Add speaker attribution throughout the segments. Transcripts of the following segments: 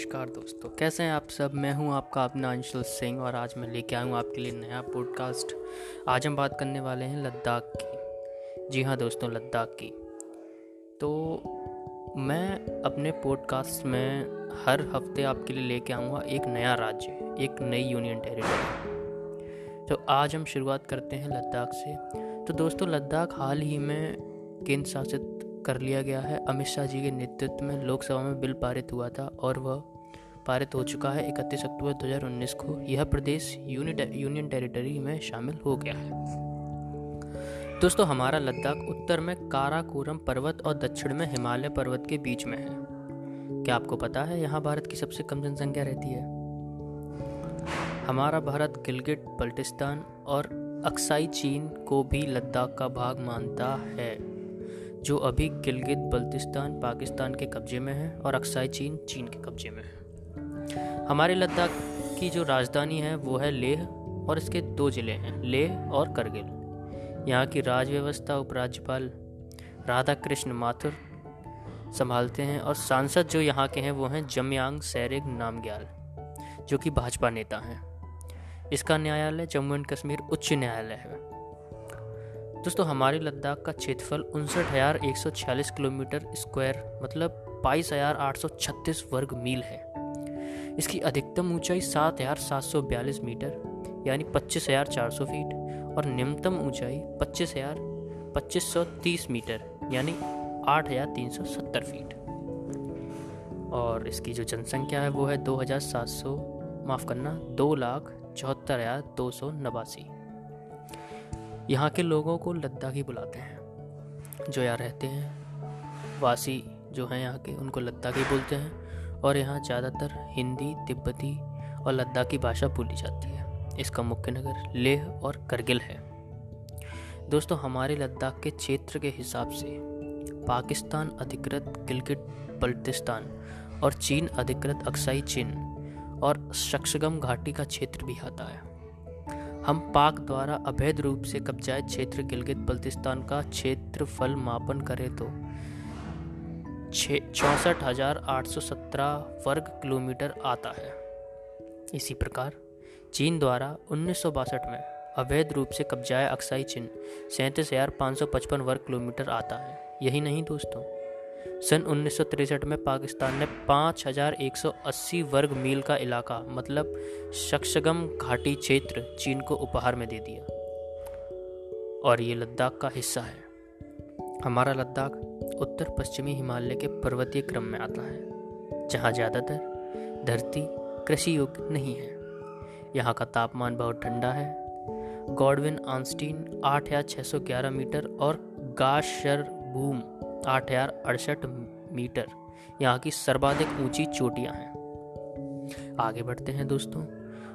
Speaker 1: नमस्कार दोस्तों, कैसे हैं आप सब? मैं हूँ आपका अपना अंशुल सिंह और आज मैं लेके आया हूँ आपके लिए नया पॉडकास्ट आज हम बात करने वाले हैं लद्दाख की। जी हाँ दोस्तों, लद्दाख की। तो मैं अपने पॉडकास्ट में हर हफ़्ते आपके लिए लेके आऊँगा एक नया राज्य, एक नई यूनियन टेरिटरी तो आज हम शुरुआत करते हैं लद्दाख से। तो दोस्तों, लद्दाख हाल ही में केंद्र शासित कर लिया गया है। अमित शाह जी के नेतृत्व में लोकसभा में बिल पारित हुआ था और वह पारित हो चुका है इकतीस अक्टूबर 2019 को। यह प्रदेश यूनियन टेरिटरी में शामिल हो गया है। दोस्तों, हमारा लद्दाख उत्तर में काराकोरम पर्वत और दक्षिण में हिमालय पर्वत के बीच में है। क्या आपको पता है यहाँ भारत की सबसे कम जनसंख्या रहती है? हमारा भारत गिलगिट बल्टिस्तान और अक्साई चीन को भी लद्दाख का भाग मानता है, जो अभी गिलगित बल्तिस्तान पाकिस्तान के कब्जे में है और अक्साई चीन चीन के कब्जे में है। हमारे लद्दाख की जो राजधानी है, वो है लेह और इसके दो ज़िले हैं, लेह और करगिल। यहाँ की राज व्यवस्था उपराज्यपाल राधा कृष्ण माथुर संभालते हैं और सांसद जो यहाँ के हैं, वो हैं जमयांग सैरिग नामग्याल, जो कि भाजपा नेता हैं। इसका न्यायालय जम्मू एंड कश्मीर उच्च न्यायालय है। दोस्तों, हमारे लद्दाख का क्षेत्रफल उनसठ हज़ार एक सौ छियालीस किलोमीटर स्क्वायर मतलब बाईस हज़ार आठ सौ छत्तीस वर्ग मील है। इसकी अधिकतम ऊंचाई सात हज़ार सात सौ बयालीस मीटर, यानी पच्चीस हज़ार चार सौ फीट, और निम्नतम ऊंचाई पच्चीस हज़ार पच्चीस सौ तीस मीटर, यानी आठ हज़ार तीन सौ सत्तर फीट। और इसकी जो जनसंख्या है, वो है दो हज़ार सात सौ, माफ़ करना, दो लाख चौहत्तर हज़ार दो सौ नवासी। यहाँ के लोगों को लद्दाखी बुलाते हैं, जो यहाँ रहते हैं। वासी जो हैं यहाँ के, उनको लद्दाखी बोलते हैं। और यहाँ ज़्यादातर हिंदी, तिब्बती और लद्दाखी भाषा बोली जाती है। इसका मुख्य नगर लेह और करगिल है। दोस्तों, हमारे लद्दाख के क्षेत्र के हिसाब से पाकिस्तान अधिकृत गिलगिट बल्तिस्तान और चीन अधिकृत अक्साई चीन और शक्षगम घाटी का क्षेत्र भी आता है। हम पाक द्वारा अवैध रूप से कब्जायत क्षेत्र, गिलगित, बल्तिस्तान का क्षेत्रफल मापन करें तो चौंसठ हज़ार आठ सौ सत्रह वर्ग किलोमीटर आता है। इसी प्रकार चीन द्वारा उन्नीस सौ बासठ में अवैध रूप से कब्जाया अक्साई चिन्ह सैंतीस हज़ार पाँच सौ पचपन वर्ग किलोमीटर आता है। यही नहीं दोस्तों सन उन्नीस में पाकिस्तान ने 5,180 वर्ग मील का इलाका मतलब शक्षगम घाटी क्षेत्र चीन को उपहार में दे दिया। और ये लद्दाख का हिस्सा है। हमारा लद्दाख उत्तर पश्चिमी हिमालय के पर्वतीय क्रम में आता है, जहाँ ज़्यादातर धरती कृषि योग्य नहीं है। यहाँ का तापमान बहुत ठंडा है। गॉडविन आंस्टीन आठ हज़ार छः सौ ग्यारह मीटर और गाशर भूम आठ हज़ार अड़सठ मीटर। यहाँ की सर्वाधिक ऊँची चोटियाँ हैं। आगे बढ़ते हैं दोस्तों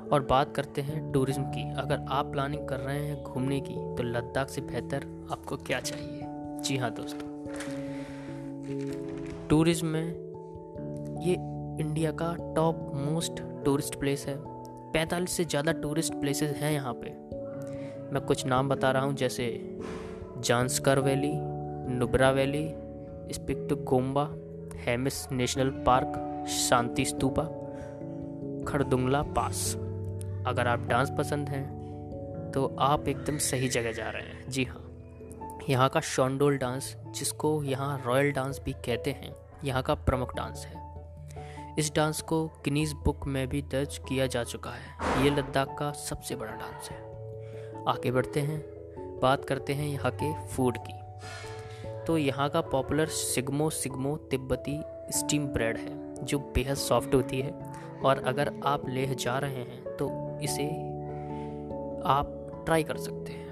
Speaker 1: और बात करते हैं टूरिज़्म की। अगर आप प्लानिंग कर रहे हैं घूमने की तो लद्दाख से बेहतर आपको क्या चाहिए? जी हाँ दोस्तों। टूरिज़्म में ये इंडिया का टॉप मोस्ट टूरिस्ट प्लेस है। पैंतालीस से ज़्यादा टूरिस्ट प्लेसेस हैं यहाँ पे। मैं कुछ नाम बता रहा हूँ, जैसे Zanskar valley, Nubra valley Spituk Gompa Hemis national park, Shanti Stupa Khardungla pass. अगर आप डांस पसंद हैं तो आप एकदम सही जगह जा रहे हैं। जी हाँ। यहाँ का शॉन्डोल डांस, जिसको यहाँ रॉयल डांस भी कहते हैं, यहाँ का प्रमुख डांस है। इस डांस को गिनीज बुक में भी दर्ज किया जा चुका है। ये लद्दाख का सबसे बड़ा डांस है। आगे बढ़ते हैं। बात करते हैं यहाँ के फ़ूड की। तो यहाँ का पॉपुलर सिग्मो सिग्मो तिब्बती स्टीम ब्रेड है, जो बेहद सॉफ्ट होती है, और अगर आप लेह जा रहे हैं तो इसे आप ट्राई कर सकते हैं।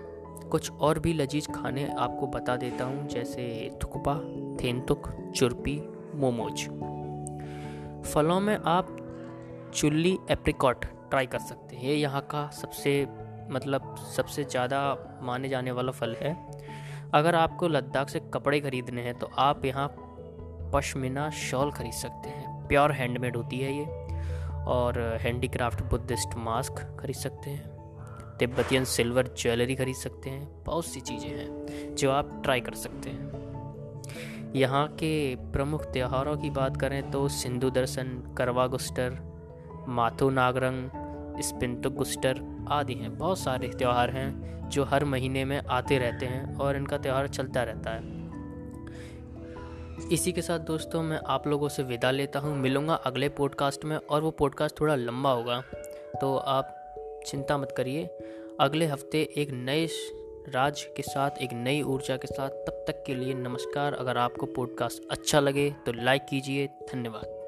Speaker 1: कुछ और भी लजीज खाने आपको बता देता हूँ, जैसे थुकपा थेंतुक चुरपी, मोमोज। फलों में आप चुल्ली एप्रिकॉट ट्राई कर सकते हैं। ये यहाँ का सबसे मतलब सबसे ज़्यादा माने जाने वाला फल है। अगर आपको लद्दाख से कपड़े खरीदने हैं तो आप यहाँ पशमीना शॉल खरीद सकते हैं। प्योर हैंडमेड होती है ये। और हैंडीक्राफ्ट बुद्धिस्ट मास्क खरीद सकते हैं। तिब्बतियन सिल्वर ज्वेलरी खरीद सकते हैं। बहुत सी चीज़ें हैं जो आप ट्राई कर सकते हैं। यहाँ के प्रमुख त्योहारों की बात करें तो सिंधु दर्शन, करवा गुस्टर, माथो नागरंग स्पिंतु गुस्टर आदि हैं। बहुत सारे त्यौहार हैं जो हर महीने में आते रहते हैं और इनका त्यौहार चलता रहता है। इसी के साथ दोस्तों, मैं आप लोगों से विदा लेता हूँ। मिलूँगा अगले पॉडकास्ट में और वो पॉडकास्ट थोड़ा लंबा होगा तो आप चिंता मत करिए। अगले हफ़्ते एक नए राज के साथ, एक नई ऊर्जा के साथ, तब तक के लिए नमस्कार। अगर आपको पॉडकास्ट अच्छा लगे तो लाइक कीजिए। धन्यवाद।